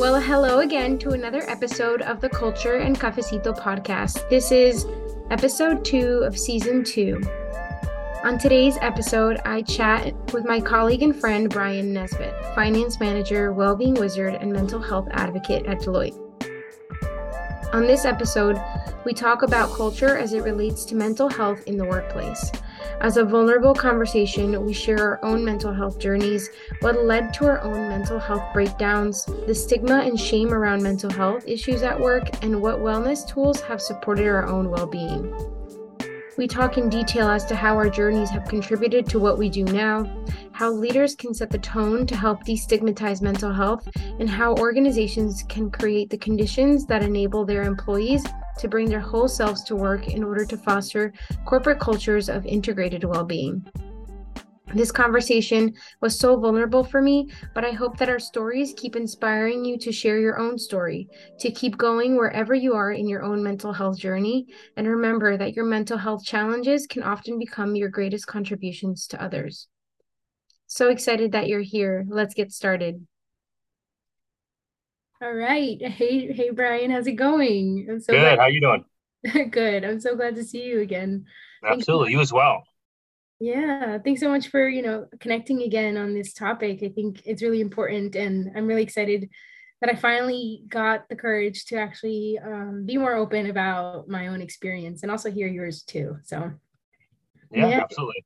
Well, hello again to another episode of the Culture and Cafecito podcast. This is episode two of season two. On today's episode, I chat with my colleague and friend Brian Nesbitt, finance manager, well-being wizard, and mental health advocate at Deloitte. On this episode, we talk about culture as it relates to mental health in the workplace. As a vulnerable conversation, we share our own mental health journeys, what led to our own mental health breakdowns, the stigma and shame around mental health issues at work, and what wellness tools have supported our own well being. We talk in detail as to how our journeys have contributed to what we do now, how leaders can set the tone to help destigmatize mental health, and how organizations can create the conditions that enable their employees to bring their whole selves to work in order to foster corporate cultures of integrated well being. This conversation was so vulnerable for me, but I hope that our stories keep inspiring you to share your own story, to keep going wherever you are in your own mental health journey. And remember that your mental health challenges can often become your greatest contributions to others. So excited that you're here. Let's get started. All right. Hey, hey, Brian, how's it going? I'm so good. Glad- How you doing? good. I'm so glad to see you again. Absolutely. You. you as well. Yeah. Thanks so much for, you know, connecting again on this topic. I think it's really important and I'm really excited that I finally got the courage to actually um, be more open about my own experience and also hear yours too. So, yeah, yeah. absolutely.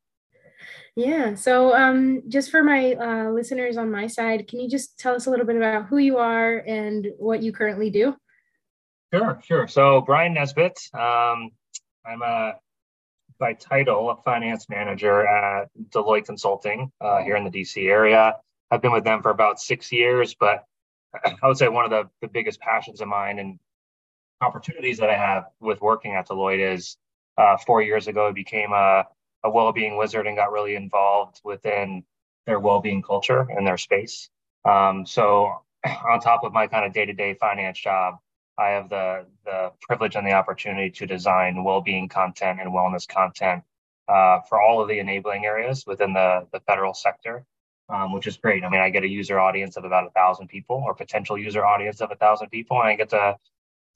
Yeah. So, um, just for my uh, listeners on my side, can you just tell us a little bit about who you are and what you currently do? Sure, sure. So, Brian Nesbitt, um, I'm a by title a finance manager at Deloitte Consulting uh, here in the DC area. I've been with them for about six years, but I would say one of the, the biggest passions of mine and opportunities that I have with working at Deloitte is uh, four years ago, I became a a well-being wizard and got really involved within their well-being culture and their space. Um, so on top of my kind of day-to-day finance job, I have the the privilege and the opportunity to design well-being content and wellness content uh, for all of the enabling areas within the the federal sector, um, which is great. I mean, I get a user audience of about a thousand people, or potential user audience of a thousand people, and I get to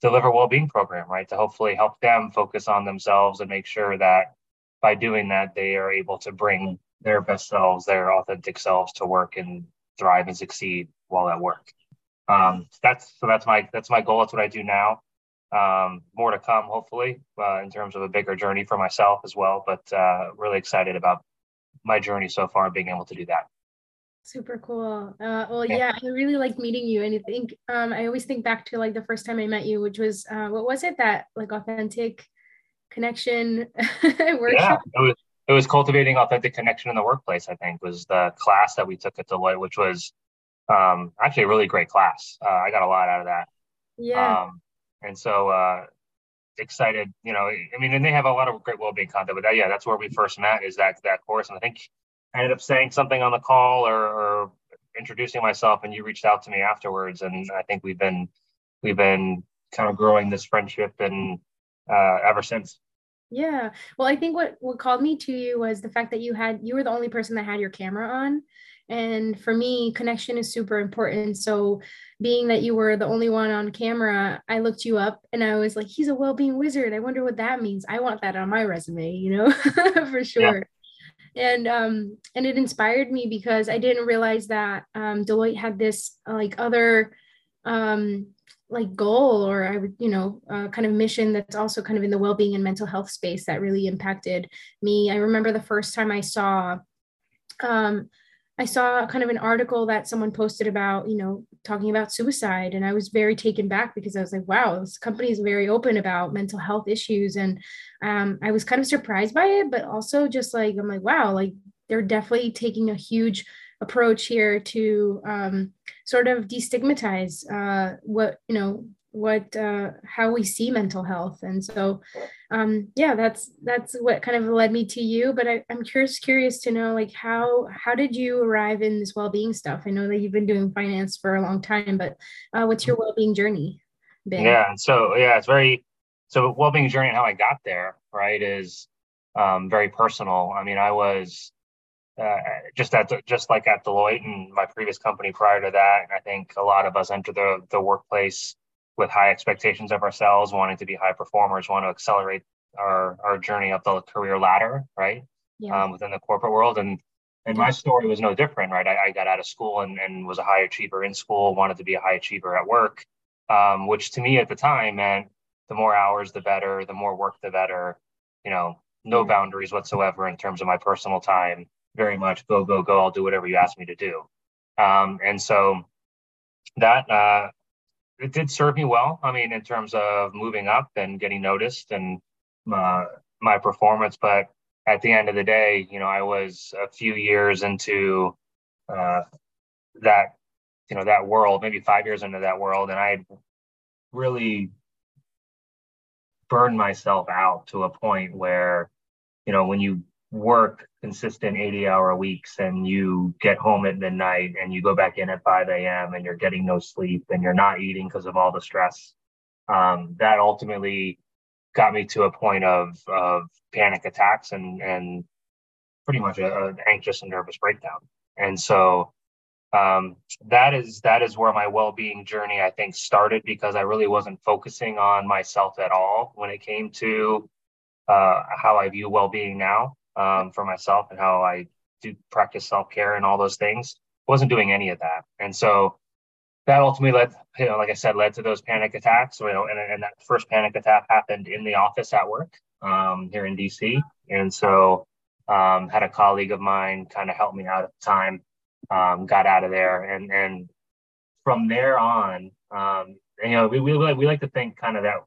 deliver well-being program right to hopefully help them focus on themselves and make sure that by doing that, they are able to bring their best selves, their authentic selves to work and thrive and succeed while at work. Um, that's so that's my that's my goal. That's what I do now. Um, more to come, hopefully, uh, in terms of a bigger journey for myself as well. But uh, really excited about my journey so far, being able to do that. Super cool. Uh, well, yeah. yeah. I really like meeting you, and I think um, I always think back to like the first time I met you, which was uh, what was it that like authentic connection workshop? Yeah, it was it was cultivating authentic connection in the workplace. I think was the class that we took at Deloitte, which was um, actually a really great class. Uh, I got a lot out of that. Yeah. Um, and so uh, excited, you know. I mean, and they have a lot of great well-being content, but that, yeah, that's where we first met. Is that that course, and I think I ended up saying something on the call or, or introducing myself, and you reached out to me afterwards, and I think we've been we've been kind of growing this friendship and uh, ever since. Yeah. Well, I think what what called me to you was the fact that you had you were the only person that had your camera on. And for me, connection is super important. So, being that you were the only one on camera, I looked you up and I was like, he's a well-being wizard. I wonder what that means. I want that on my resume, you know, for sure. Yeah. And um and it inspired me because I didn't realize that um Deloitte had this like other um like goal or I would, you know, uh, kind of mission that's also kind of in the well-being and mental health space that really impacted me. I remember the first time I saw, um, I saw kind of an article that someone posted about, you know, talking about suicide, and I was very taken back because I was like, wow, this company is very open about mental health issues, and um, I was kind of surprised by it, but also just like I'm like, wow, like they're definitely taking a huge approach here to um, sort of destigmatize uh, what you know what uh, how we see mental health. And so um, yeah that's that's what kind of led me to you but I, i'm curious curious to know like how how did you arrive in this well-being stuff? I know that you've been doing finance for a long time but uh, what's your well-being journey been? yeah so yeah it's very so well-being journey and how i got there right is um, very personal. I mean i was uh, just at just like at Deloitte and my previous company prior to that, I think a lot of us enter the the workplace with high expectations of ourselves, wanting to be high performers, want to accelerate our our journey up the career ladder, right? Yeah. Um, within the corporate world, and and my story was no different, right? I, I, got out of school and, and was a high achiever in school, wanted to be a high achiever at work, um, which to me at the time meant the more hours, the better, the more work, the better. You know, no boundaries whatsoever in terms of my personal time. Very much go, go, go. I'll do whatever you ask me to do. Um, and so that uh, it did serve me well. I mean, in terms of moving up and getting noticed and uh, my performance, but at the end of the day, you know, I was a few years into uh, that, you know, that world, maybe five years into that world, and I had really burned myself out to a point where, you know, when you work consistent 80 hour weeks and you get home at midnight and you go back in at 5 a.m. and you're getting no sleep and you're not eating because of all the stress, um, that ultimately got me to a point of of panic attacks and and pretty much an anxious and nervous breakdown. And so um, that is that is where my well-being journey I think started because I really wasn't focusing on myself at all when it came to uh, how I view well-being now um, for myself and how I do practice self-care and all those things. wasn't doing any of that, and so that ultimately led, you know, like I said, led to those panic attacks. You know, and, and that first panic attack happened in the office at work um, here in DC, and so um, had a colleague of mine kind of help me out at the time. Um, got out of there, and and from there on, um, you know, we, we like, we like to think kind of that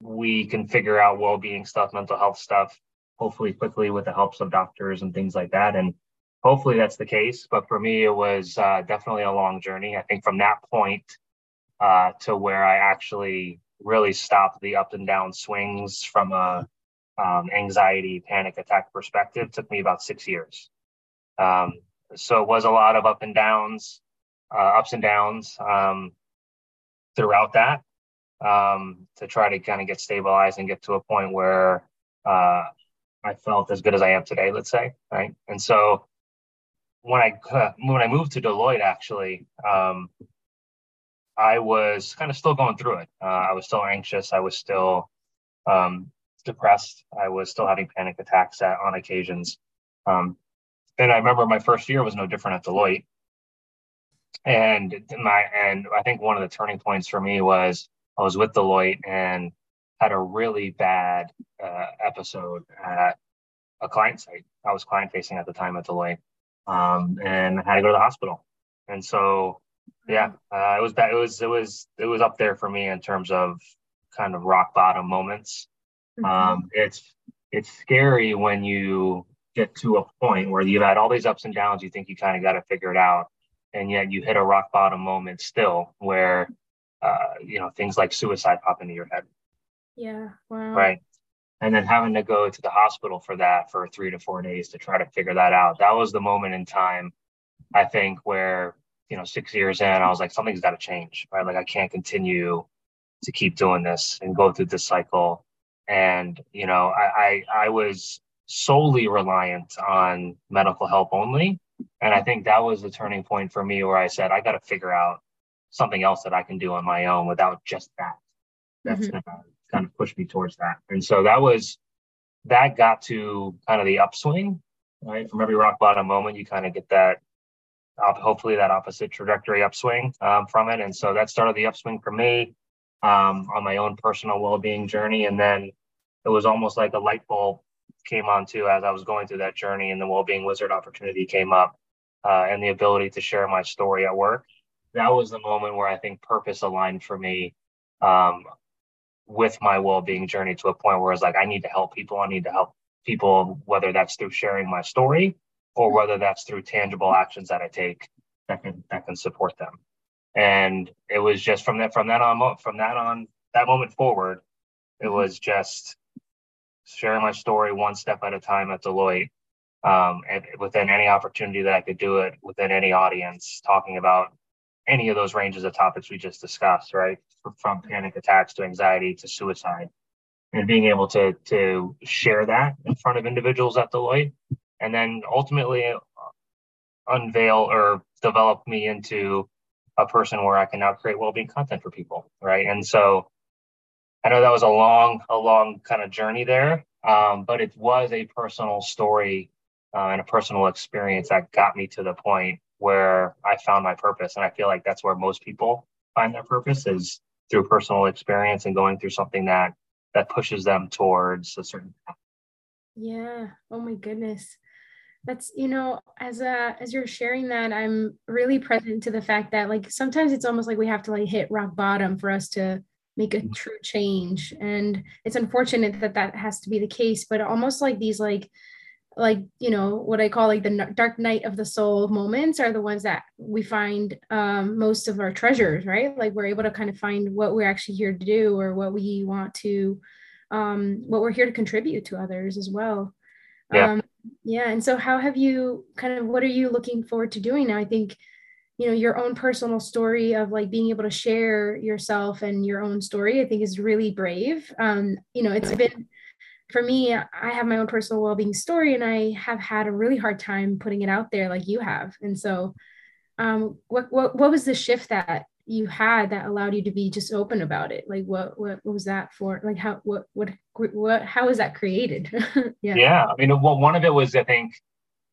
we can figure out well-being stuff, mental health stuff, hopefully quickly with the helps of doctors and things like that, and hopefully that's the case. But for me, it was uh, definitely a long journey. I think from that point uh, to where I actually really stopped the up and down swings from a um, anxiety, panic attack perspective took me about six years. Um, so it was a lot of up and downs, uh, ups and downs um, throughout that um, to try to kind of get stabilized and get to a point where uh, I felt as good as I am today, let's say, right? And so when I when I moved to Deloitte, actually, um, I was kind of still going through it. Uh, I was still anxious. I was still um, depressed. I was still having panic attacks at, on occasions. Um, and I remember my first year was no different at Deloitte. And my and I think one of the turning points for me was I was with Deloitte and had a really bad uh, episode at a client site. I was client facing at the time at Deloitte um, and I had to go to the hospital. And so, yeah, uh, it was it was it was it was up there for me in terms of kind of rock bottom moments. Mm-hmm. Um, it's it's scary when you get to a point where you've had all these ups and downs. You think you kind of got to figure it out, and yet you hit a rock bottom moment still, where uh, you know things like suicide pop into your head. Yeah. Wow. Right and then having to go to the hospital for that for three to four days to try to figure that out. That was the moment in time, I think, where you know six years in, I was like, something's got to change, right? Like I can't continue to keep doing this and go through this cycle. And you know, I I, I was solely reliant on medical help only, and I think that was the turning point for me where I said I got to figure out something else that I can do on my own without just that. That's mm-hmm. gonna kind of pushed me towards that. And so that was that got to kind of the upswing, right? From every rock bottom moment, you kind of get that hopefully that opposite trajectory upswing um, from it. And so that started the upswing for me um, on my own personal well-being journey. And then it was almost like a light bulb came on too as I was going through that journey and the well-being wizard opportunity came up uh, and the ability to share my story at work. That was the moment where I think purpose aligned for me um, with my well-being journey to a point where it's like I need to help people. I need to help people, whether that's through sharing my story or whether that's through tangible actions that I take that can that can support them. And it was just from that from that on from that on that moment forward, it mm-hmm. was just sharing my story one step at a time at Deloitte. Um, and within any opportunity that I could do it within any audience, talking about any of those ranges of topics we just discussed, right? From panic attacks to anxiety to suicide. And being able to to share that in front of individuals at Deloitte and then ultimately unveil or develop me into a person where I can now create well-being content for people, right? And so I know that was a long, a long kind of journey there, um, but it was a personal story uh, and a personal experience that got me to the point where I found my purpose. And I feel like that's where most people find their purpose is through personal experience and going through something that that pushes them towards a certain path. Yeah. Oh my goodness. That's you know, as a as you're sharing that, I'm really present to the fact that like sometimes it's almost like we have to like hit rock bottom for us to make a mm-hmm. true change and it's unfortunate that that has to be the case but almost like these like like you know what i call like the dark night of the soul moments are the ones that we find um, most of our treasures right? Like we're able to kind of find what we're actually here to do or what we want to um, what we're here to contribute to others as well. Yeah. Um, yeah and so how have you kind of what are you looking forward to doing now? I think you know your own personal story of like being able to share yourself and your own story i think is really brave. Um you know it's been for me i have my own personal well-being story and i have had a really hard time putting it out there like you have. And so um what what, what was the shift that you had that allowed you to be just open about it? Like what what, what was that for? Like how what what what how was that created? Yeah. Yeah i mean well one of it was i think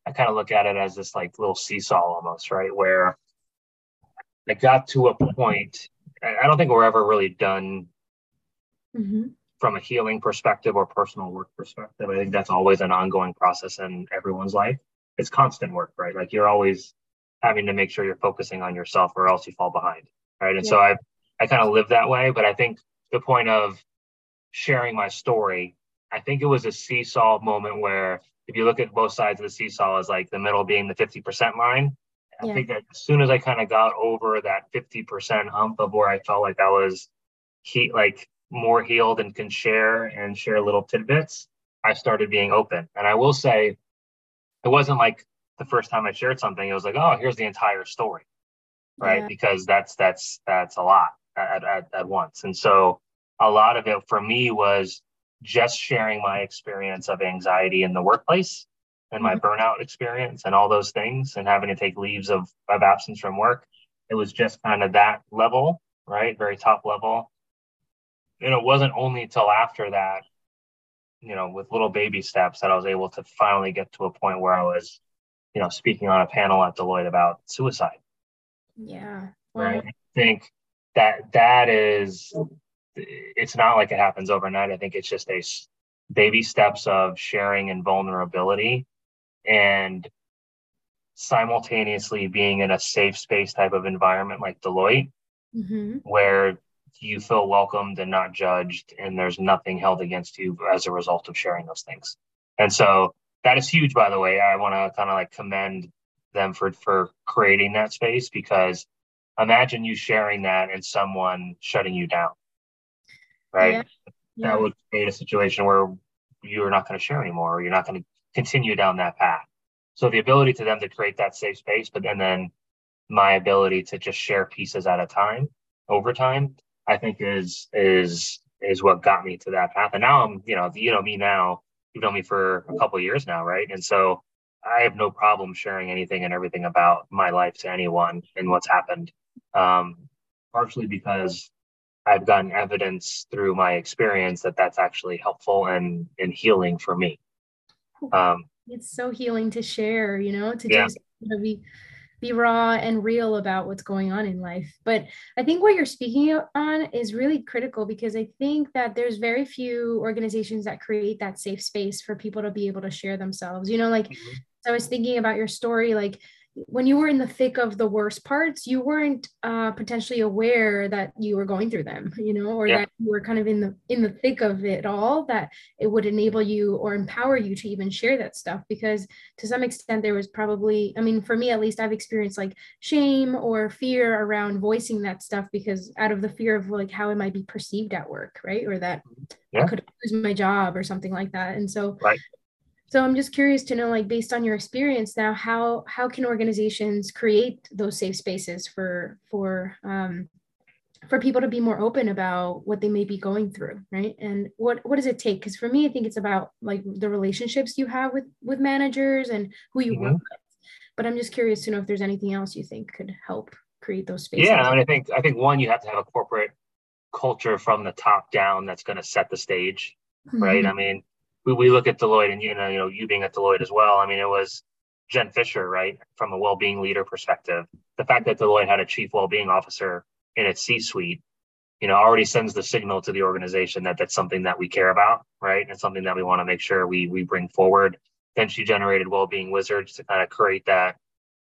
i kind of look at it as this like little seesaw almost right? Where I got to a point. I don't think we're ever really done mm-hmm. From a healing perspective or personal work perspective. I think that's always an ongoing process in everyone's life. It's constant work, right? Like you're always having to make sure you're focusing on yourself, or else you fall behind, right? And yeah. so I, I kind of live that way. But I think the point of sharing my story, I think it was a seesaw moment where if you look at both sides of the seesaw, is like the middle being the 50% line I yeah. think that as soon as I kind of got over that 50% hump of where I felt like I was he like more healed and can share and share little tidbits, I started being open. And I will say it wasn't like the first time I shared something, it was like, oh, here's the entire story. Right. Yeah. Because that's that's that's a lot at, at, at once. And so a lot of it for me was just sharing my experience of anxiety in the workplace and my mm-hmm. burnout experience and all those things and having to take leaves of, of absence from work. It was just kind of that level, right? Very top level. And it wasn't only until after that, you know, with little baby steps that I was able to finally get to a point where I was, you know, speaking on a panel at Deloitte about suicide. Yeah. Well, right. I think that that is it's not like it happens overnight. I think it's just a baby steps of sharing and vulnerability and simultaneously being in a safe space type of environment like Deloitte, mm-hmm. where you feel welcomed and not judged, and there's nothing held against you as a result of sharing those things. And so that is huge, by the way. I want to kind of like commend them for for creating that space because imagine you sharing that and someone shutting you down, right? Yeah. Yeah. That would create a situation where you're not going to share anymore, or you're not going to continue down that path. So the ability to them to create that safe space, but then then my ability to just share pieces at a time over time, I think is is is what got me to that path. And now I'm, you know, you know me now, you've known me for a couple years now, right? And so I have no problem sharing anything and everything about my life to anyone and what's happened. Um, partially because I've gotten evidence through my experience that that's actually helpful and and healing for me. Um, it's so healing to share, you know, to yeah. just you know, be be raw and real about what's going on in life. But I think what you're speaking on is really critical because I think that there's very few organizations that create that safe space for people to be able to share themselves. You know, like mm-hmm. I was thinking about your story, like when you were in the thick of the worst parts, you weren't uh, potentially aware that you were going through them, you know, or yeah. that you were kind of in the in the thick of it all. That it would enable you or empower you to even share that stuff, because to some extent there was probably, I mean, for me at least, I've experienced like shame or fear around voicing that stuff because out of the fear of like how it might be perceived at work, right, or that yeah. I could lose my job or something like that. And so right so i'm just curious to know like based on your experience now how how can organizations create those safe spaces for for um, for people to be more open about what they may be going through right? And what what does it take? Because for me i think it's about like the relationships you have with with managers and who you mm-hmm. work with. But i'm just curious to know if there's anything else you think could help create those spaces. Yeah i mean i think i think one you have to have a corporate culture from the top down that's going to set the stage mm-hmm. right i mean we, we look at deloitte and you know you know you being at deloitte as well i mean it was jen fisher right from a well-being leader perspective the fact that deloitte had a chief well-being officer in its C-suite, you know, already sends the signal to the organization that that's something that we care about, right? And something that we want to make sure we we bring forward. Then she generated well-being wizards to kind of create that,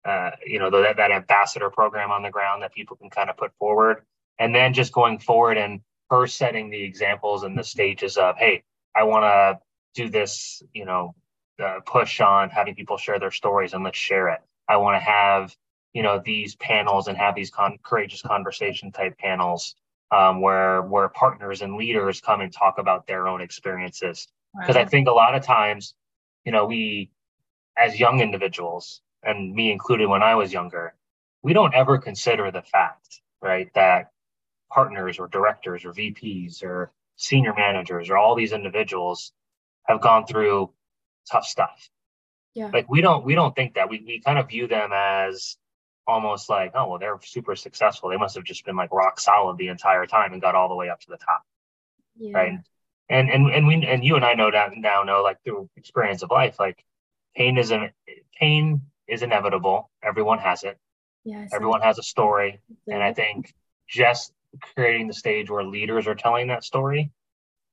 uh, you know, that that ambassador program on the ground that people can kind of put forward. And then just going forward and her setting the examples and the stages of, hey, I want to do this, you know, uh, push on having people share their stories and let's share it. I want to have you know these panels and have these con- courageous conversation type panels um, where where partners and leaders come and talk about their own experiences because wow. i think a lot of times you know we as young individuals and me included when i was younger we don't ever consider the fact right that partners or directors or vps or senior managers or all these individuals have gone through tough stuff yeah like we don't we don't think that we, we kind of view them as almost like, oh, well, they're super successful. They must have just been like rock solid the entire time and got all the way up to the top. Yeah. Right. And and and we and you and I know that now know like through experience of life, like pain is not pain is inevitable. Everyone has it. Yeah, Everyone has a story. And I think just creating the stage where leaders are telling that story,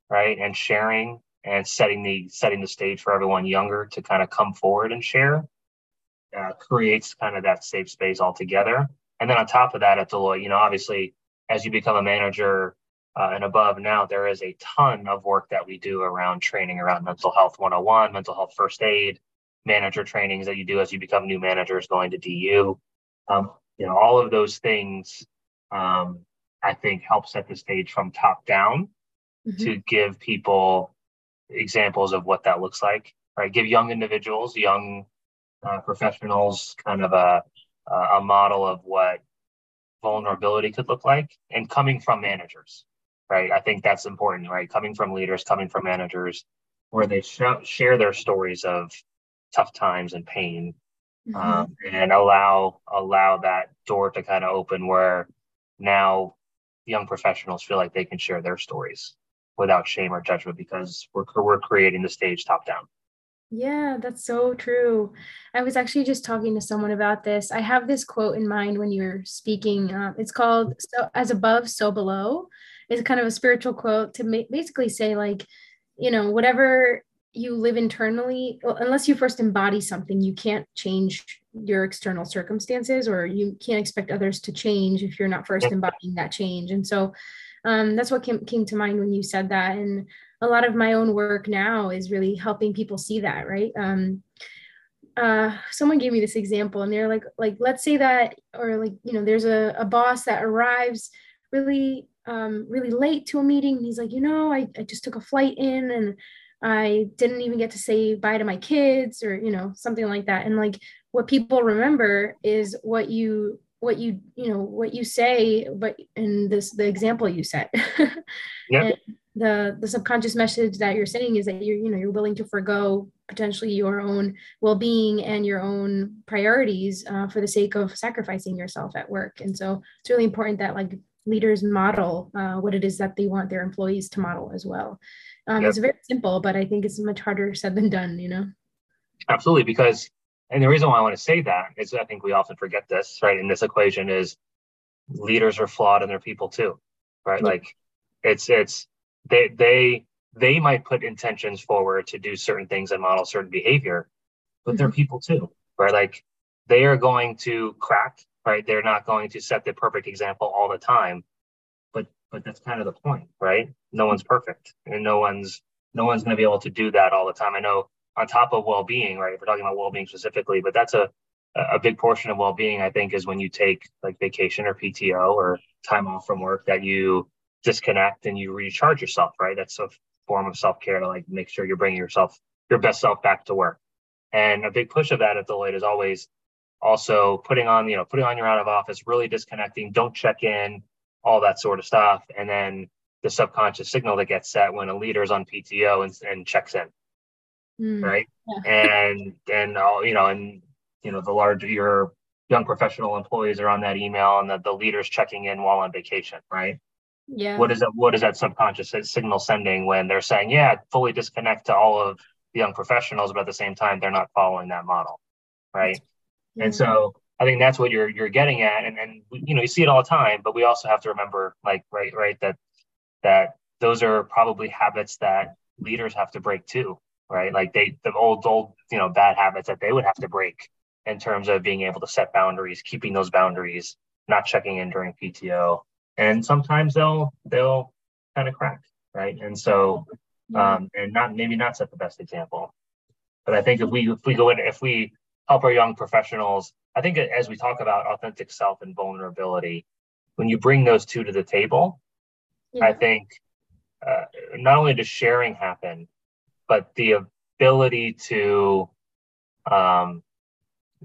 right, and sharing and setting the setting the stage for everyone younger to kind of come forward and share uh, creates kind of that safe space altogether. And then on top of that, at Deloitte, you know, obviously, as you become a manager uh, and above now, there is a ton of work that we do around training around mental health 101, mental health first aid, manager trainings that you do as you become new managers going to DU. Um, you know, all of those things, um, I think, help set the stage from top down mm-hmm. to give people examples of what that looks like. Right, give young individuals, young uh, professionals kind of a, a model of what vulnerability could look like and coming from managers, right? I think that's important, right? Coming from leaders, coming from managers, where they sh- share their stories of tough times and pain mm-hmm. um, and allow allow that door to kind of open where now young professionals feel like they can share their stories without shame or judgment because we're, we're creating the stage top down. Yeah, that's so true. I was actually just talking to someone about this. I have this quote in mind when you're speaking. Uh, it's called "So as above, so below." It's kind of a spiritual quote to ma- basically say, like, you know, whatever you live internally, well, unless you first embody something, you can't change your external circumstances, or you can't expect others to change if you're not first embodying that change. And so, um, that's what came, came to mind when you said that. And a lot of my own work now is really helping people see that, right? Um, uh, someone gave me this example and they're like, like, let's say that, or like, you know, there's a, a boss that arrives really, um, really late to a meeting. he's like, you know, I, I just took a flight in and I didn't even get to say bye to my kids or, you know, something like that. And like what people remember is what you what you you know what you say but in this the example you set. The the subconscious message that you're sending is that you're you know you're willing to forego potentially your own well-being and your own priorities uh, for the sake of sacrificing yourself at work. And so it's really important that like leaders model uh, what it is that they want their employees to model as well. Um, yep. it's very simple but i think it's much harder said than done you know? Absolutely because and the reason why i want to say that is i think we often forget this right in this equation is leaders are flawed and they're people too right like it's it's they they they might put intentions forward to do certain things and model certain behavior, but mm-hmm. they're people too, right? Like they are going to crack, right? They're not going to set the perfect example all the time, but but that's kind of the point, right? No one's perfect, and no one's no one's going to be able to do that all the time. I know on top of well-being, right? If we're talking about well-being specifically, but that's a a big portion of well-being. I think is when you take like vacation or PTO or time off from work that you disconnect and you recharge yourself, right? That's a form of self care to like make sure you're bringing yourself, your best self back to work. And a big push of that at Deloitte is always also putting on, you know, putting on your out of office, really disconnecting, don't check in, all that sort of stuff. And then the subconscious signal that gets set when a leader is on PTO and, and checks in. Mm. Right. Yeah. And, and, all, you know, and, you know, the larger your young professional employees are on that email and that the leader's checking in while on vacation. Right. Yeah. What is that? What is that subconscious signal sending when they're saying, yeah, fully disconnect to all of the young professionals, but at the same time, they're not following that model. Right. Yeah. And so I think that's what you're you're getting at, and and you know you see it all the time, but we also have to remember, like right, right, that that those are probably habits that leaders have to break too, right? Like they the old old you know bad habits that they would have to break in terms of being able to set boundaries, keeping those boundaries, not checking in during PTO, and sometimes they'll they'll kind of crack, right? And so um, and not maybe not set the best example, but I think if we if we go in if we help our young professionals I think as we talk about authentic self and vulnerability, when you bring those two to the table, yeah. I think uh, not only does sharing happen, but the ability to um,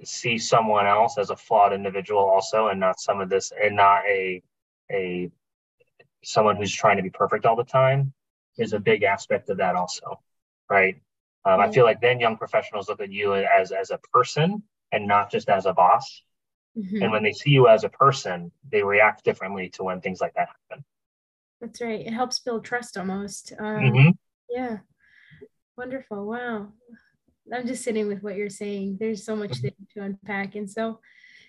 see someone else as a flawed individual also, and not some of this, and not a a someone who's trying to be perfect all the time, is a big aspect of that also, right? Um, I feel like then young professionals look at you as as a person and not just as a boss. Mm-hmm. And when they see you as a person, they react differently to when things like that happen. That's right. It helps build trust almost. Um, mm-hmm. Yeah. Wonderful. Wow. I'm just sitting with what you're saying. There's so much mm-hmm. to unpack. And so,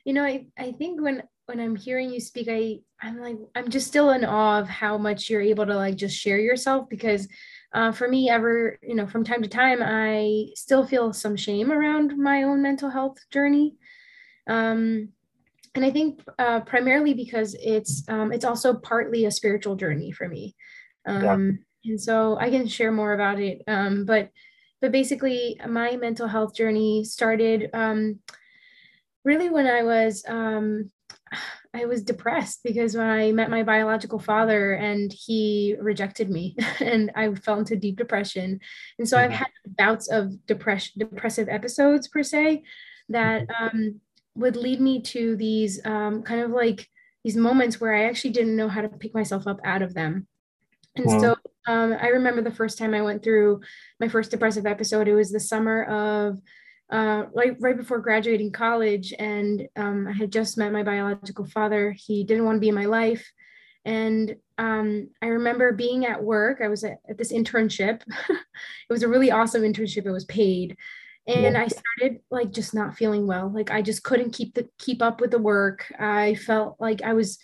you know, I, I think when when I'm hearing you speak, I I'm like I'm just still in awe of how much you're able to like just share yourself because uh, for me ever you know from time to time i still feel some shame around my own mental health journey um, and i think uh, primarily because it's um, it's also partly a spiritual journey for me um. And so i can share more about it um, but but basically my mental health journey started um, really when i was um, I was depressed because when I met my biological father and he rejected me and I fell into deep depression. And so mm-hmm. I've had bouts of depression, depressive episodes per se that mm-hmm. um, would lead me to these um, kind of like these moments where I actually didn't know how to pick myself up out of them. And so um, I remember the first time I went through my first depressive episode, it was the summer of uh, right right before graduating college, and um, I had just met my biological father. He didn't want to be in my life, and um, I remember being at work. I was at, at this internship. it was a really awesome internship. It was paid, and. I started like just not feeling well. Like I just couldn't keep the keep up with the work. I felt like I was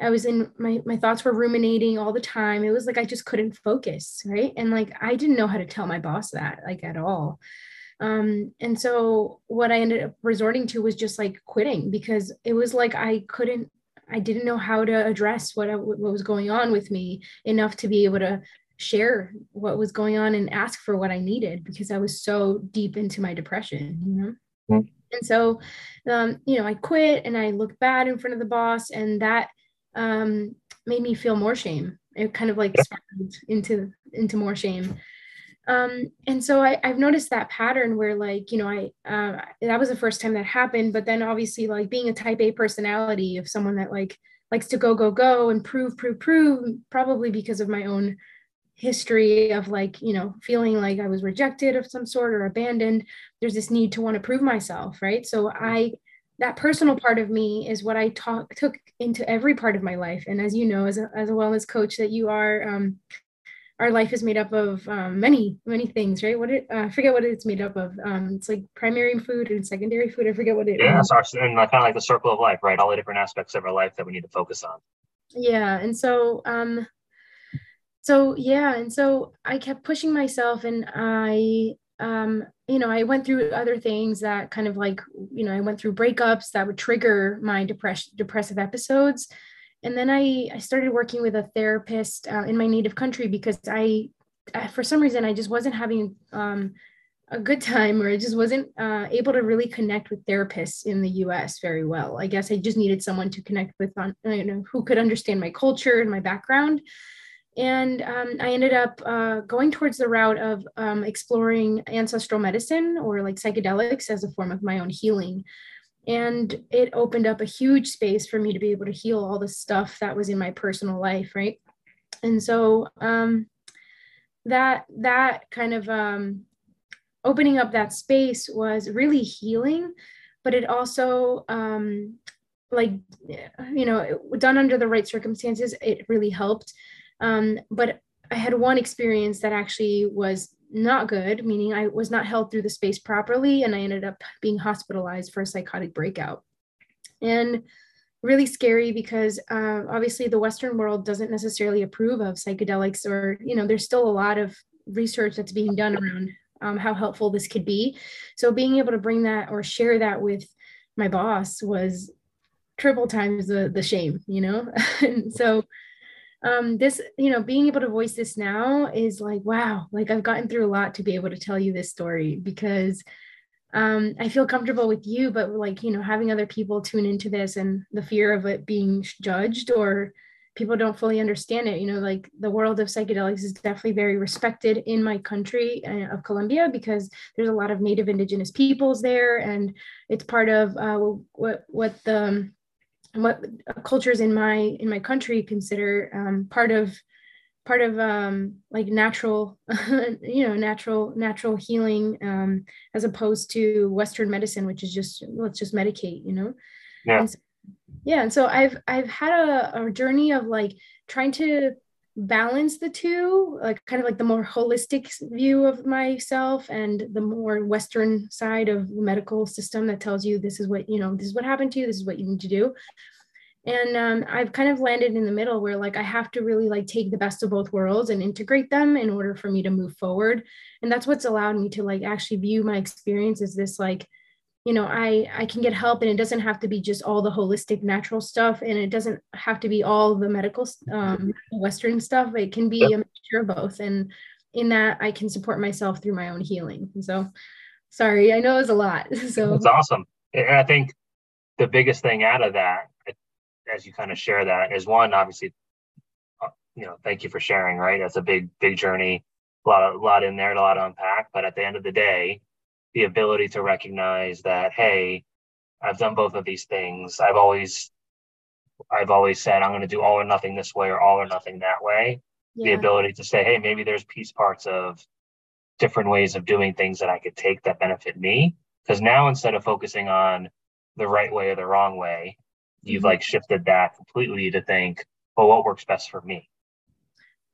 I was in my my thoughts were ruminating all the time. It was like I just couldn't focus, right? And like I didn't know how to tell my boss that like at all. Um, and so what I ended up resorting to was just like quitting because it was like I couldn't, I didn't know how to address what, I, what was going on with me enough to be able to share what was going on and ask for what I needed because I was so deep into my depression, you know? Mm-hmm. And so, um, you know, I quit and I looked bad in front of the boss, and that um, made me feel more shame. It kind of like spiraled into into more shame. Um, and so I, have noticed that pattern where like, you know, I, uh, that was the first time that happened, but then obviously like being a type A personality of someone that like likes to go, go, go and prove, prove, prove, probably because of my own history of like, you know, feeling like I was rejected of some sort or abandoned, there's this need to want to prove myself. Right. So I, that personal part of me is what I talk, took into every part of my life. And as you know, as a, as a wellness coach that you are, um, our life is made up of um, many many things right? What it uh, i forget what it's made up of. Um, it's like primary food and secondary food. I forget what it yeah it's and kind of like the circle of life right? All the different aspects of our life that we need to focus on. Yeah and so um so yeah and so i kept pushing myself and i um you know i went through other things that kind of like you know i went through breakups that would trigger my depression depressive episodes and then I, I started working with a therapist uh, in my native country because I, for some reason, I just wasn't having um, a good time or I just wasn't uh, able to really connect with therapists in the US very well. I guess I just needed someone to connect with on, you know, who could understand my culture and my background. And um, I ended up uh, going towards the route of um, exploring ancestral medicine or like psychedelics as a form of my own healing. And it opened up a huge space for me to be able to heal all the stuff that was in my personal life right? And so um, that that kind of um, opening up that space was really healing but it also um, like you know done under the right circumstances it really helped um, but i had one experience that actually was not good, meaning I was not held through the space properly, and I ended up being hospitalized for a psychotic breakout. And really scary because uh, obviously the Western world doesn't necessarily approve of psychedelics, or, you know, there's still a lot of research that's being done around um, how helpful this could be. So being able to bring that or share that with my boss was triple times the, the shame, you know? and so um, this, you know, being able to voice this now is like, wow, like I've gotten through a lot to be able to tell you this story because um, I feel comfortable with you, but like, you know, having other people tune into this and the fear of it being judged or people don't fully understand it, you know, like the world of psychedelics is definitely very respected in my country uh, of Colombia because there's a lot of native indigenous peoples there and it's part of uh, what, what the, what cultures in my in my country consider um, part of part of um, like natural you know natural natural healing um, as opposed to western medicine which is just let's just medicate you know? Yeah. And so, yeah and so i've i've had a, a journey of like trying to balance the two like kind of like the more holistic view of myself and the more western side of the medical system that tells you this is what you know this is what happened to you this is what you need to do. And um, i've kind of landed in the middle where like i have to really like take the best of both worlds and integrate them in order for me to move forward. And that's what's allowed me to like actually view my experience as this like you know i i can get help and it doesn't have to be just all the holistic natural stuff and it doesn't have to be all the medical um, western stuff. It can be a mixture of both and in that i can support myself through my own healing. And so sorry i know it was a lot so. It's awesome. And i think the biggest thing out of that as you kind of share that is one obviously uh, you know thank you for sharing right? That's a big big journey a lot of a lot in there a lot to unpack but at the end of the day the ability to recognize that hey i've done both of these things. I've always i've always said i'm going to do all or nothing this way or all or nothing that way. Yeah. the ability to say hey maybe there's piece parts of different ways of doing things that i could take that benefit me. Because now instead of focusing on the right way or the wrong way you've mm-hmm. like shifted that completely to think well what works best for me?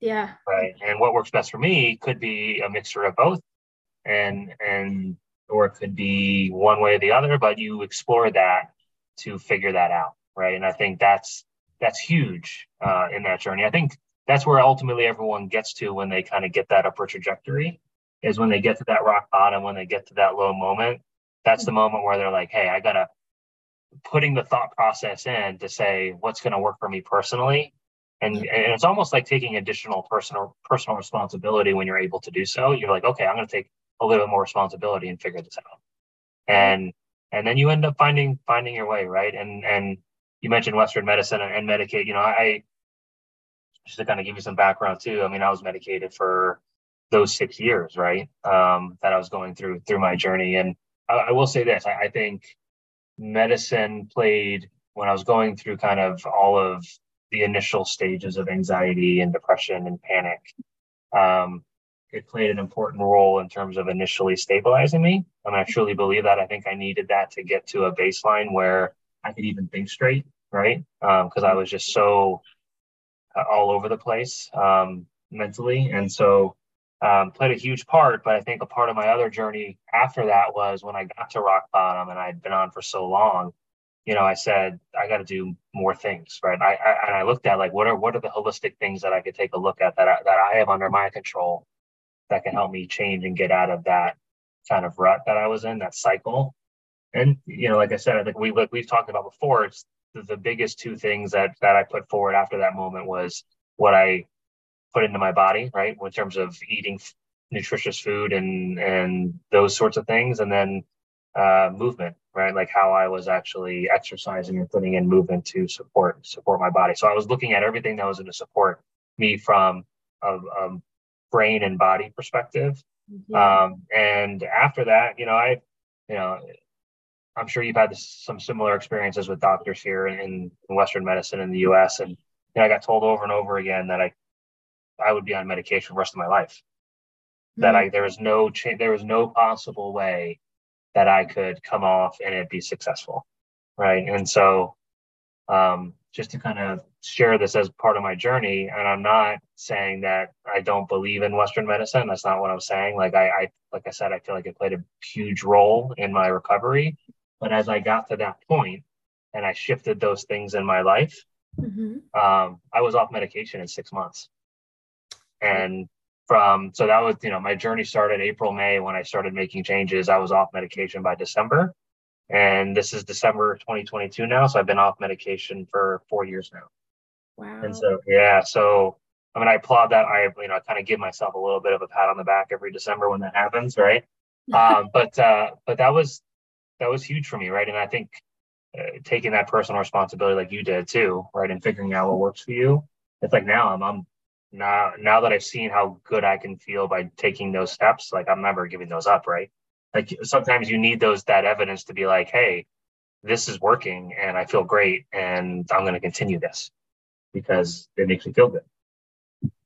Yeah. Right. And what works best for me could be a mixture of both. And and or it could be one way or the other, but you explore that to figure that out, right? And I think that's that's huge uh, in that journey. I think that's where ultimately everyone gets to when they kind of get that upward trajectory, is when they get to that rock bottom, when they get to that low moment. That's the moment where they're like, "Hey, I gotta." Putting the thought process in to say what's going to work for me personally, and, and it's almost like taking additional personal personal responsibility when you're able to do so. You're like, okay, I'm going to take a little bit more responsibility and figure this out. And and then you end up finding finding your way, right? And and you mentioned Western medicine and, and Medicaid. You know, I just to kind of give you some background too. I mean, I was medicated for those six years, right? Um, that I was going through through my journey. And I, I will say this: I, I think medicine played when I was going through kind of all of the initial stages of anxiety and depression and panic. Um, it played an important role in terms of initially stabilizing me. And I truly believe that. I think I needed that to get to a baseline where I could even think straight, right? Because um, I was just so uh, all over the place um, mentally. And so um, played a huge part. But I think a part of my other journey after that was when I got to rock bottom and I'd been on for so long. You know, I said I got to do more things, right? I, I and I looked at like what are what are the holistic things that I could take a look at that I, that I have under my control that can help me change and get out of that kind of rut that I was in, that cycle. And you know, like I said, I think we like we've talked about before. It's the, the biggest two things that that I put forward after that moment was what I put into my body, right, in terms of eating nutritious food and and those sorts of things, and then uh, movement, right, like how I was actually exercising and putting in movement to support support my body. So I was looking at everything that was going to support me from a, a brain and body perspective. Mm-hmm. Um, and after that, you know, I, you know, I'm sure you've had this, some similar experiences with doctors here in, in Western medicine in the U.S. And you know, I got told over and over again that I I would be on medication for the rest of my life. Mm-hmm. That I there was no cha- there was no possible way that I could come off and it be successful, right? And so, um, just to kind of share this as part of my journey, and I'm not saying that I don't believe in Western medicine. That's not what I'm saying. Like I, I like I said, I feel like it played a huge role in my recovery. But as I got to that point and I shifted those things in my life, mm-hmm. um, I was off medication in six months. And from, so that was, you know, my journey started April, May when I started making changes. I was off medication by December. And this is December 2022 now. So I've been off medication for four years now. Wow. And so, yeah. So, I mean, I applaud that. I, you know, I kind of give myself a little bit of a pat on the back every December when that happens. Right. um, but, uh, but that was, that was huge for me, right? And I think uh, taking that personal responsibility, like you did too, right, and figuring out what works for you. It's like now I'm, I'm now now that I've seen how good I can feel by taking those steps, like I'm never giving those up, right? Like sometimes you need those that evidence to be like, hey, this is working and I feel great and I'm going to continue this because it makes me feel good.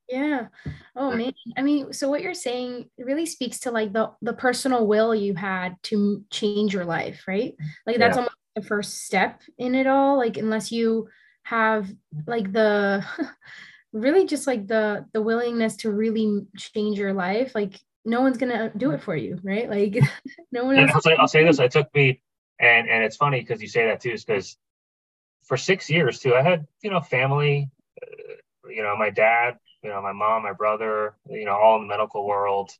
Yeah. Oh man. I mean, so what you're saying really speaks to like the the personal will you had to change your life, right? Like that's yeah. almost the first step in it all. Like unless you have like the really just like the the willingness to really change your life, like no one's gonna do it for you, right? Like no one. Else- I'll, say, I'll say this: it took me, and and it's funny because you say that too, is because for six years too, I had you know family, uh, you know my dad you know, my mom, my brother, you know, all in the medical world,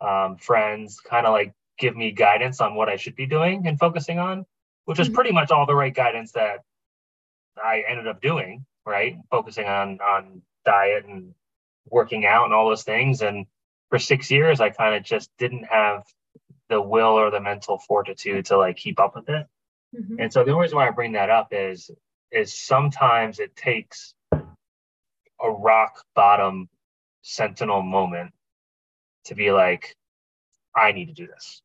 um, friends, kind of like give me guidance on what I should be doing and focusing on, which is mm-hmm. pretty much all the right guidance that I ended up doing, right? Focusing on on diet and working out and all those things. And for six years, I kind of just didn't have the will or the mental fortitude to like keep up with it. Mm-hmm. And so the only reason why I bring that up is is sometimes it takes a rock bottom sentinel moment to be like, I need to do this.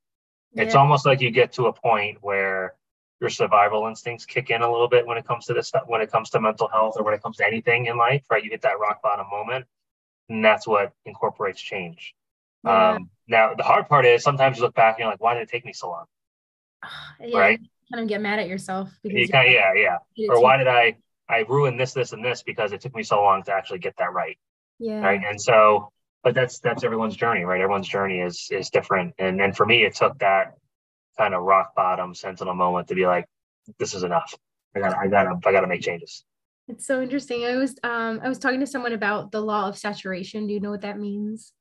Yeah. It's almost like you get to a point where your survival instincts kick in a little bit when it comes to this stuff, when it comes to mental health or when it comes to anything in life, right? You hit that rock bottom moment, and that's what incorporates change. Yeah. Um, now, the hard part is sometimes you look back and you're like, why did it take me so long? Yeah, right? kind of get mad at yourself. Because you kind of, yeah, yeah. Or why did I I ruined this, this, and this because it took me so long to actually get that right. Yeah. Right. And so, but that's that's everyone's journey, right? Everyone's journey is is different. And and for me, it took that kind of rock bottom sentinel moment to be like, this is enough. I got I gotta I gotta make changes. It's so interesting. I was um I was talking to someone about the law of saturation. Do you know what that means?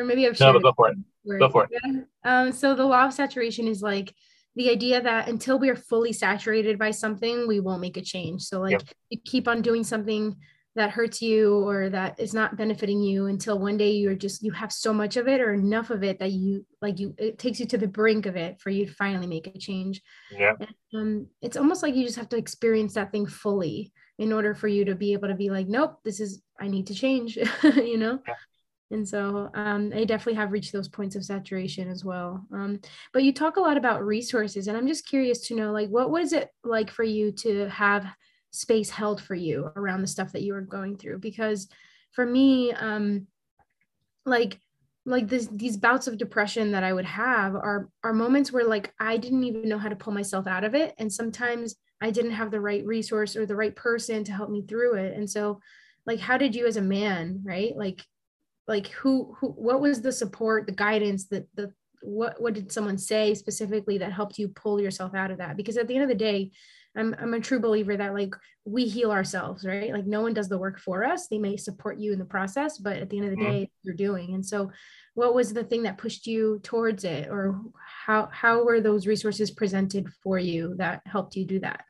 Or maybe I've no, but go for it. Go for it. Yeah. Um, so the law of saturation is like the idea that until we are fully saturated by something, we won't make a change. So like yep. you keep on doing something that hurts you or that is not benefiting you until one day you're just you have so much of it or enough of it that you like you it takes you to the brink of it for you to finally make a change. Yeah. um, it's almost like you just have to experience that thing fully in order for you to be able to be like, nope, this is I need to change. you know. Yeah. And so um, I definitely have reached those points of saturation as well. Um, but you talk a lot about resources, and I'm just curious to know, like, what was it like for you to have space held for you around the stuff that you were going through? Because for me, um, like, like this, these bouts of depression that I would have are are moments where like I didn't even know how to pull myself out of it, and sometimes I didn't have the right resource or the right person to help me through it. And so, like, how did you as a man, right, like like who who what was the support the guidance that the what what did someone say specifically that helped you pull yourself out of that? Because at the end of the day I'm, I'm a true believer that like we heal ourselves right? Like no one does the work for us. They may support you in the process but at the end of the mm-hmm. day you're doing. And so what was the thing that pushed you towards it? Or how how were those resources presented for you that helped you do that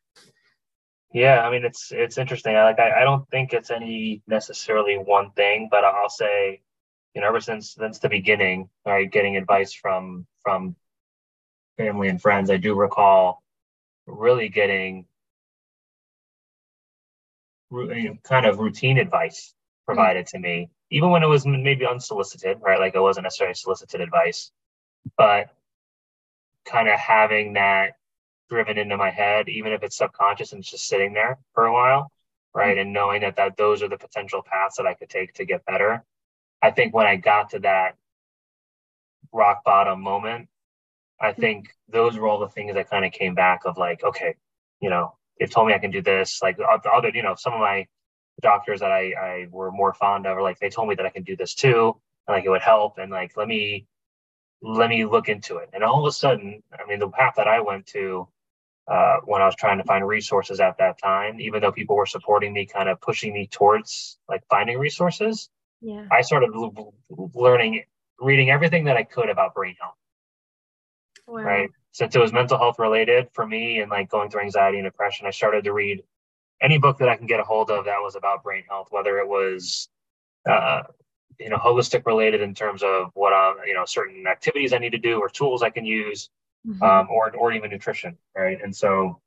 yeah i mean it's it's interesting I, like I, I don't think it's any necessarily one thing but i'll say you know, ever since since the beginning, right, getting advice from from family and friends, I do recall really getting kind of routine advice provided mm-hmm. to me, even when it was maybe unsolicited, right? Like it wasn't necessarily solicited advice, but kind of having that driven into my head, even if it's subconscious and it's just sitting there for a while, right? And knowing that that those are the potential paths that I could take to get better. I think when I got to that rock bottom moment, I mm-hmm. think those were all the things that kind of came back of like, okay, you know, they've told me I can do this. Like the other, you know, some of my doctors that I, I were more fond of, or like they told me that I can do this too, and like it would help, and like let me let me look into it. And all of a sudden, I mean, the path that I went to uh, when I was trying to find resources at that time, even though people were supporting me, kind of pushing me towards like finding resources, yeah, I started learning, reading everything that I could about brain health. Wow. Right. Since it was mental health related for me and like going through anxiety and depression, I started to read any book that I can get a hold of that was about brain health, whether it was uh, you know holistic related in terms of what um you know certain activities I need to do or tools I can use, mm-hmm. um, or or even nutrition, right? And so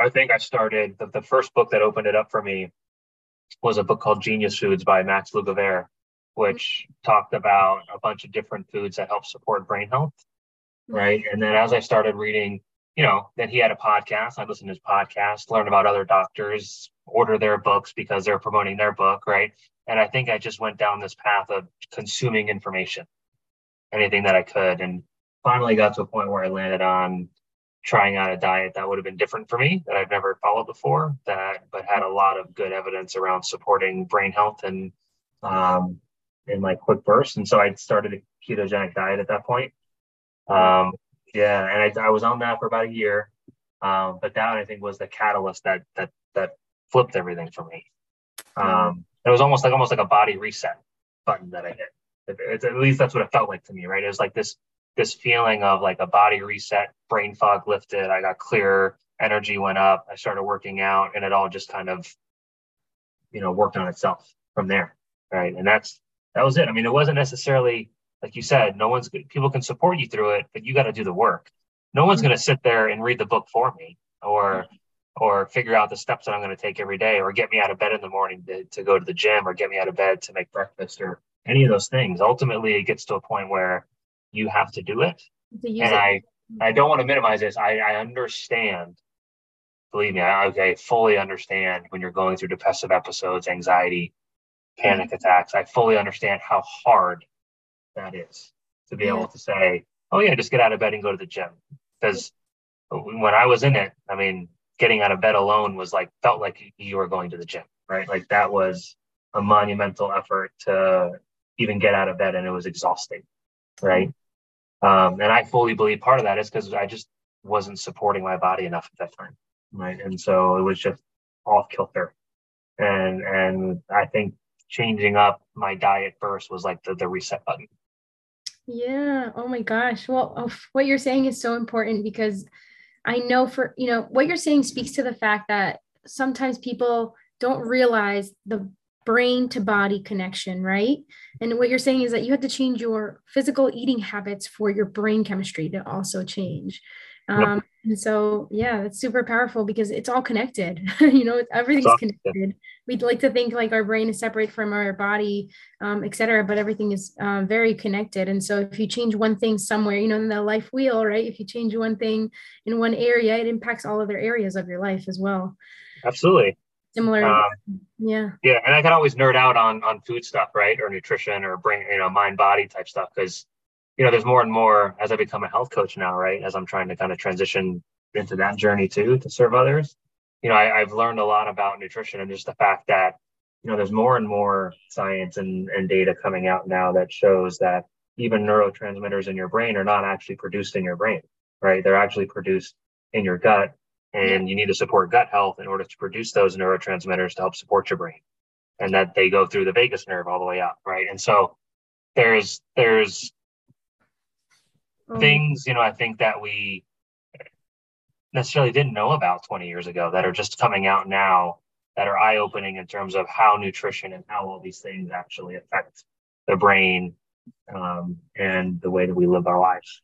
I think I started the, the first book that opened it up for me was a book called Genius Foods by Max Lugavere, which mm-hmm. talked about a bunch of different foods that help support brain health, mm-hmm. right? And then as I started reading you know, that he had a podcast. I listened to his podcast, learn about other doctors, order their books because they're promoting their book, right? And I think I just went down this path of consuming information, anything that I could, and finally got to a point where I landed on trying out a diet that would have been different for me that I've never followed before, that but had a lot of good evidence around supporting brain health and um, in like quick bursts. And so I started a ketogenic diet at that point. Um, yeah, and I, I was on that for about a year, um, but that I think was the catalyst that that that flipped everything for me. Um, it was almost like almost like a body reset button that I hit. It, it, at least that's what it felt like to me, right? It was like this this feeling of like a body reset, brain fog lifted, I got clearer, energy went up, I started working out, and it all just kind of, you know, worked on itself from there, right? And that's that was it. I mean, it wasn't necessarily like you said, no one's people can support you through it, but you got to do the work. No one's mm-hmm. going to sit there and read the book for me or or figure out the steps that I'm going to take every day or get me out of bed in the morning to, to go to the gym or get me out of bed to make breakfast or any of those things. Ultimately, it gets to a point where you have to do it. and it. I I don't want to minimize this. I, I understand. Believe me, I, I fully understand when you're going through depressive episodes, anxiety, panic mm-hmm. attacks. I fully understand how hard that is to be yeah. able to say, oh, yeah, just get out of bed and go to the gym. Because when I was in it, I mean, getting out of bed alone was like, felt like you were going to the gym, right? Like that was a monumental effort to even get out of bed and it was exhausting, right? Um, and I fully believe part of that is because I just wasn't supporting my body enough at that time, right? And so it was just off kilter. And and I think changing up my diet first was like the, the reset button. Yeah. Oh my gosh. Well, oh, what you're saying is so important because I know for, you know, what you're saying speaks to the fact that sometimes people don't realize the brain to body connection, right? And what you're saying is that you have to change your physical eating habits for your brain chemistry to also change. Um, and so, yeah, it's super powerful because it's all connected. you know, everything's connected. We'd like to think like our brain is separate from our body, um, et cetera, but everything is uh, very connected. And so, if you change one thing somewhere, you know, in the life wheel, right? If you change one thing in one area, it impacts all other areas of your life as well. Absolutely. Similar. Um, yeah. Yeah. And I can always nerd out on on food stuff, right? Or nutrition or brain, you know, mind body type stuff because you know, there's more and more as I become a health coach now, right? As I'm trying to kind of transition into that journey too to serve others. You know, I, have learned a lot about nutrition and just the fact that, you know, there's more and more science and, and data coming out now that shows that even neurotransmitters in your brain are not actually produced in your brain, right? They're actually produced in your gut. And you need to support gut health in order to produce those neurotransmitters to help support your brain. And that they go through the vagus nerve all the way up, right? And so there's there's oh. things, you know, I think that we necessarily didn't know about 20 years ago that are just coming out now that are eye opening in terms of how nutrition and how all these things actually affect the brain um, and the way that we live our lives.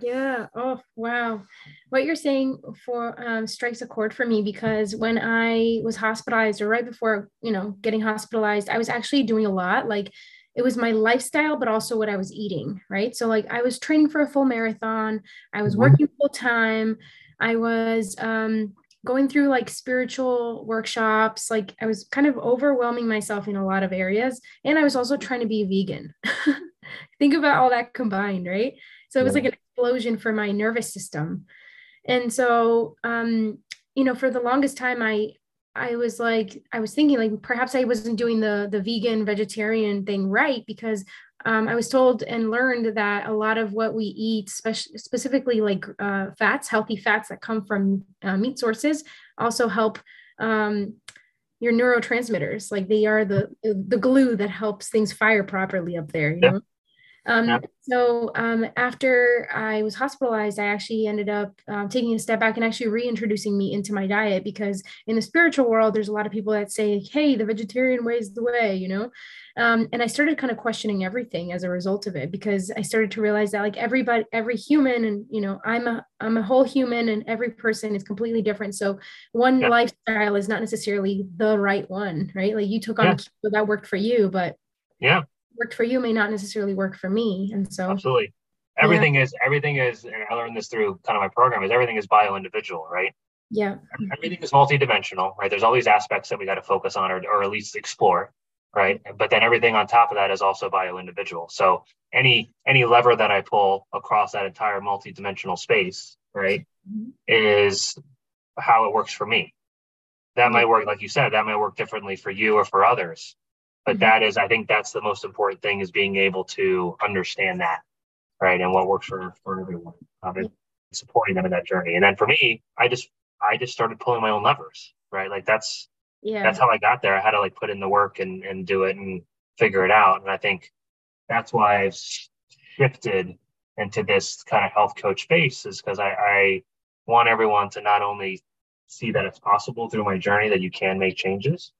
Yeah. Oh, wow. What you're saying for um, strikes a chord for me because when I was hospitalized or right before, you know, getting hospitalized, I was actually doing a lot. Like it was my lifestyle, but also what I was eating, right? So, like, I was training for a full marathon, I was mm-hmm. working full time. I was um, going through like spiritual workshops. Like I was kind of overwhelming myself in a lot of areas. And I was also trying to be vegan. Think about all that combined, right? So it was like an explosion for my nervous system. And so, um, you know, for the longest time, I I was like, I was thinking like perhaps I wasn't doing the the vegan vegetarian thing right because um, I was told and learned that a lot of what we eat, spe- specifically like uh, fats, healthy fats that come from uh, meat sources, also help um, your neurotransmitters. Like they are the the glue that helps things fire properly up there. You know. Um, yeah. So um, after I was hospitalized, I actually ended up um, taking a step back and actually reintroducing meat into my diet because in the spiritual world, there's a lot of people that say, "Hey, the vegetarian way is the way," you know. Um, and I started kind of questioning everything as a result of it because I started to realize that like everybody, every human, and you know, I'm a I'm a whole human, and every person is completely different. So one yeah. lifestyle is not necessarily the right one, right? Like you took on yeah. that worked for you, but yeah worked for you may not necessarily work for me. And so absolutely. Everything yeah. is everything is and I learned this through kind of my program is everything is bio individual, right? Yeah. Everything is multidimensional, right? There's all these aspects that we got to focus on or, or at least explore, right? But then everything on top of that is also bio individual. So any any lever that I pull across that entire multidimensional space, right, mm-hmm. is how it works for me. That might work, like you said, that might work differently for you or for others but mm-hmm. that is i think that's the most important thing is being able to understand that right and what works for for everyone um, and supporting them in that journey. And then for me i just i just started pulling my own levers right? Like that's yeah. that's how i got there. I had to like put in the work and and do it and figure it out. And i think that's why i've shifted into this kind of health coach space is because I, I want everyone to not only see that it's possible through my journey that you can make changes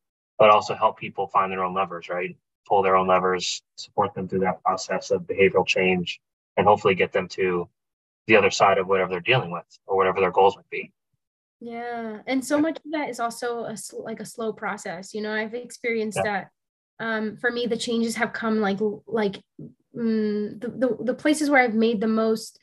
but also help people find their own levers, right? Pull their own levers, support them through that process of behavioral change, and hopefully get them to the other side of whatever they're dealing with or whatever their goals might be. Yeah, and so much of that is also a like a slow process. You know, I've experienced yeah. that. Um, for me, the changes have come like like mm, the, the the places where I've made the most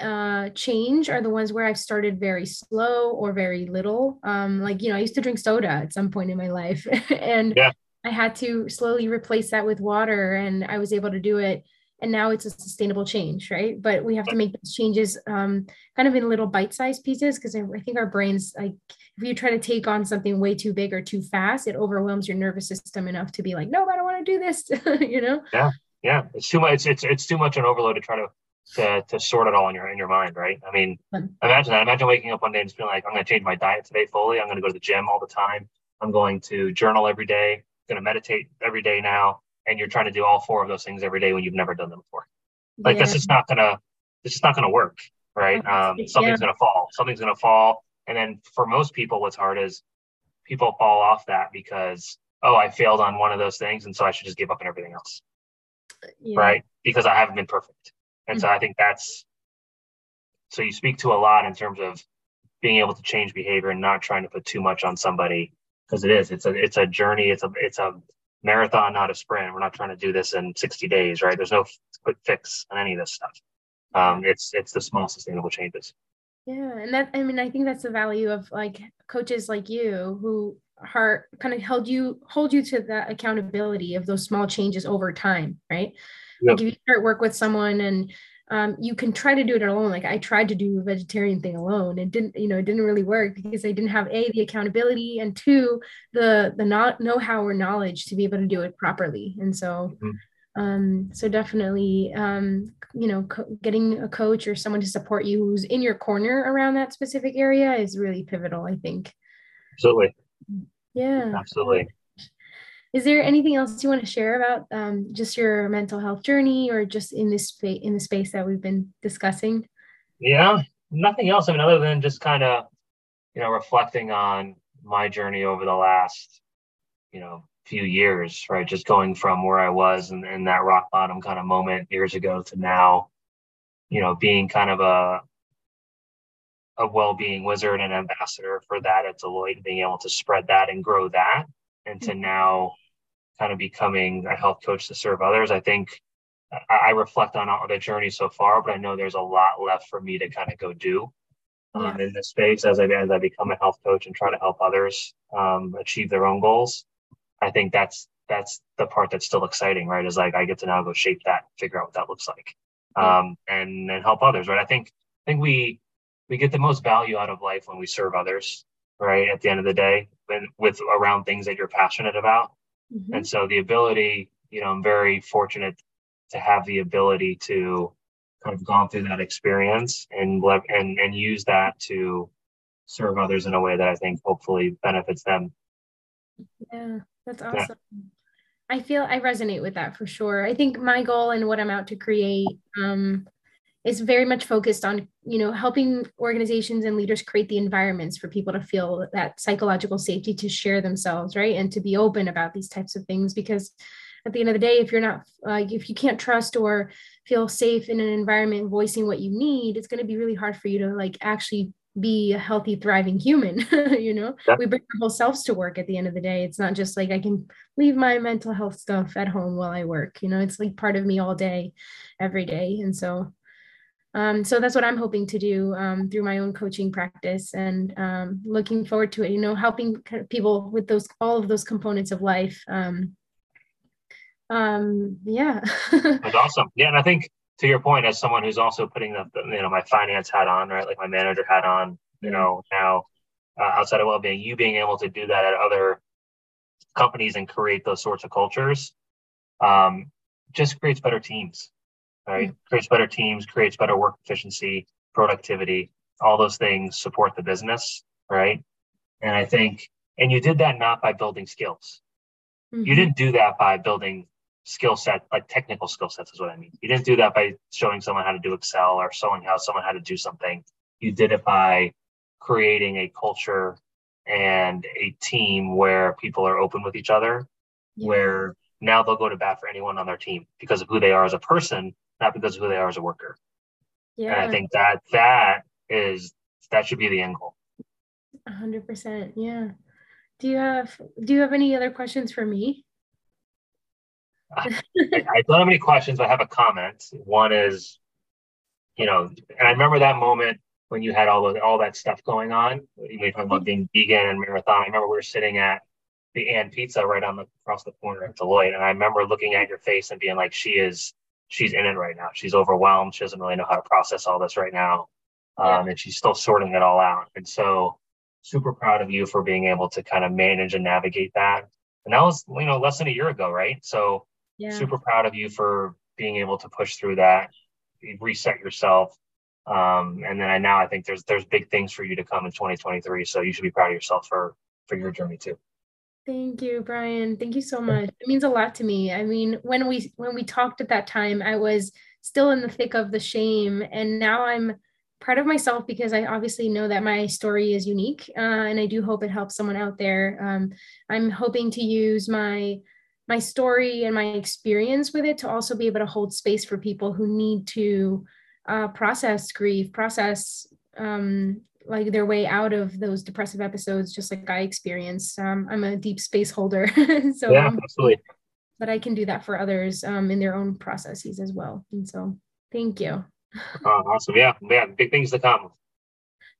uh, change are the ones where I've started very slow or very little. Um, like, you know, I used to drink soda at some point in my life and yeah. I had to slowly replace that with water and I was able to do it. And now it's a sustainable change, right? But we have to make those changes um, kind of in little bite sized pieces because I, I think our brains, like, if you try to take on something way too big or too fast, it overwhelms your nervous system enough to be like, no, I don't want to do this, you know? Yeah. Yeah. It's too much. It's, it's, it's too much an overload to try to to, to sort it all in your in your mind, right? I mean, imagine that. Imagine waking up one day and just feeling like I'm going to change my diet today fully. I'm going to go to the gym all the time. I'm going to journal every day. I'm going to meditate every day now. And you're trying to do all four of those things every day when you've never done them before. Like yeah. this is not gonna this is not gonna work, right? Um, something's yeah. gonna fall. Something's gonna fall. And then for most people, what's hard is people fall off that because oh, I failed on one of those things, and so I should just give up on everything else, yeah. right? Because I haven't been perfect. And so I think that's so you speak to a lot in terms of being able to change behavior and not trying to put too much on somebody because it is it's a it's a journey it's a it's a marathon not a sprint. We're not trying to do this in 60 days right? There's no quick fix on any of this stuff. Um, it's it's the small sustainable changes. Yeah and that i mean i think that's the value of like coaches like you who are kind of held you hold you to that accountability of those small changes over time right Yep. Like if you start work with someone and um, you can try to do it alone. Like I tried to do a vegetarian thing alone. It didn't, you know, it didn't really work because I didn't have a the accountability and two the the not know how or knowledge to be able to do it properly. And so, mm-hmm. um, so definitely, um, you know, co- getting a coach or someone to support you who's in your corner around that specific area is really pivotal. I think. Absolutely. Yeah. Absolutely. Is there anything else you want to share about um, just your mental health journey, or just in this space in the space that we've been discussing? Yeah, nothing else. I mean, other than just kind of, you know, reflecting on my journey over the last, you know, few years, right? Just going from where I was and, and that rock bottom kind of moment years ago to now, you know, being kind of a a well-being wizard and ambassador for that at Deloitte, being able to spread that and grow that, and to mm-hmm. now kind of becoming a health coach to serve others. I think I, reflect on the journey so far, but I know there's a lot left for me to kind of go do. um, yeah. in this space as I as I become a health coach and try to help others um, achieve their own goals. I think that's that's the part that's still exciting, right? Is like I get to now go shape that, figure out what that looks like, um, and and help others, right? I think I think we we get the most value out of life when we serve others, right? At the end of the day, when, with around things that you're passionate about, mm-hmm. and so the ability, you know, I'm very fortunate to have the ability to kind of gone through that experience and and and use that to serve others in a way that I think hopefully benefits them. Yeah, that's awesome. Yeah. I feel I resonate with that for sure. I think my goal and what I'm out to create um, is very much focused on you know helping organizations and leaders create the environments for people to feel that psychological safety to share themselves, right, and to be open about these types of things because at the end of the day if you're not like if you can't trust or feel safe in an environment voicing what you need it's going to be really hard for you to like actually be a healthy thriving human you know? Yeah. we bring our whole selves to work at the end of the day. It's not just like i can leave my mental health stuff at home while i work you know? It's like part of me all day every day. And so um, so that's what i'm hoping to do um, through my own coaching practice and um, looking forward to it you know helping people with those all of those components of life um, um yeah. That's awesome. Yeah and i think to your point as someone who's also putting the you know my finance hat on right like my manager hat on you know now uh, outside of well-being you being able to do that at other companies and create those sorts of cultures um, just creates better teams right mm-hmm. creates better teams creates better work efficiency productivity all those things support the business right and i think and you did that not by building skills mm-hmm. you didn't do that by building skill set, like technical skill sets is what I mean. You didn't do that by showing someone how to do Excel or showing how someone how to do something. You did it by creating a culture and a team where people are open with each other, yeah. where now they'll go to bat for anyone on their team because of who they are as a person, not because of who they are as a worker. Yeah. And I think that that is that should be the end goal. A hundred percent. Yeah. Do you have do you have any other questions for me? I, I don't have any questions, but I have a comment. One is, you know, and I remember that moment when you had all the, all that stuff going on. You were talking about mm-hmm. being vegan and marathon. I remember we were sitting at the &pizza right on the across the corner at Deloitte, and I remember looking at your face and being like, "She is, she's in it right now. She's overwhelmed. She doesn't really know how to process all this right now, um, yeah. and she's still sorting it all out." And so, super proud of you for being able to kind of manage and navigate that. And that was, you know, less than a year ago, right? So yeah. super proud of you for being able to push through that, reset yourself. Um, and then I now I think there's there's big things for you to come in 2023. So you should be proud of yourself for for your journey too. Thank you, Brian. Thank you so much. It means a lot to me. I mean, when we when we talked at that time, I was still in the thick of the shame, and now I'm proud of myself because I obviously know that my story is unique, uh, and I do hope it helps someone out there. Um, I'm hoping to use my my story and my experience with it to also be able to hold space for people who need to uh, process grief, process um, like their way out of those depressive episodes, just like I experienced. Um, I'm a deep space holder, so yeah, absolutely. But I can do that for others um, in their own processes as well. And so, thank you. Oh, awesome! Yeah, yeah, big things to come.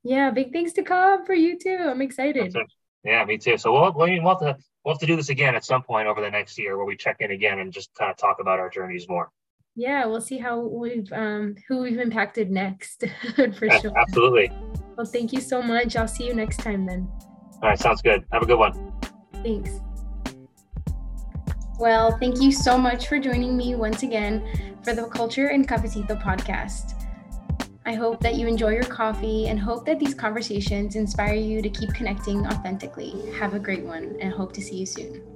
Yeah, big things to come for you too. I'm excited. Yeah, me too. So we'll we'll have to we'll have to do this again at some point over the next year where we check in again and just kind of talk about our journeys more. Yeah, we'll see how we've um who we've impacted next for yeah, sure. Absolutely. Well, thank you so much. I'll see you next time then. All right, sounds good. Have a good one. Thanks. Well, thank you so much for joining me once again for the Culture and Cafecito podcast. I hope that you enjoy your coffee and hope that these conversations inspire you to keep connecting authentically. Have a great one and hope to see you soon.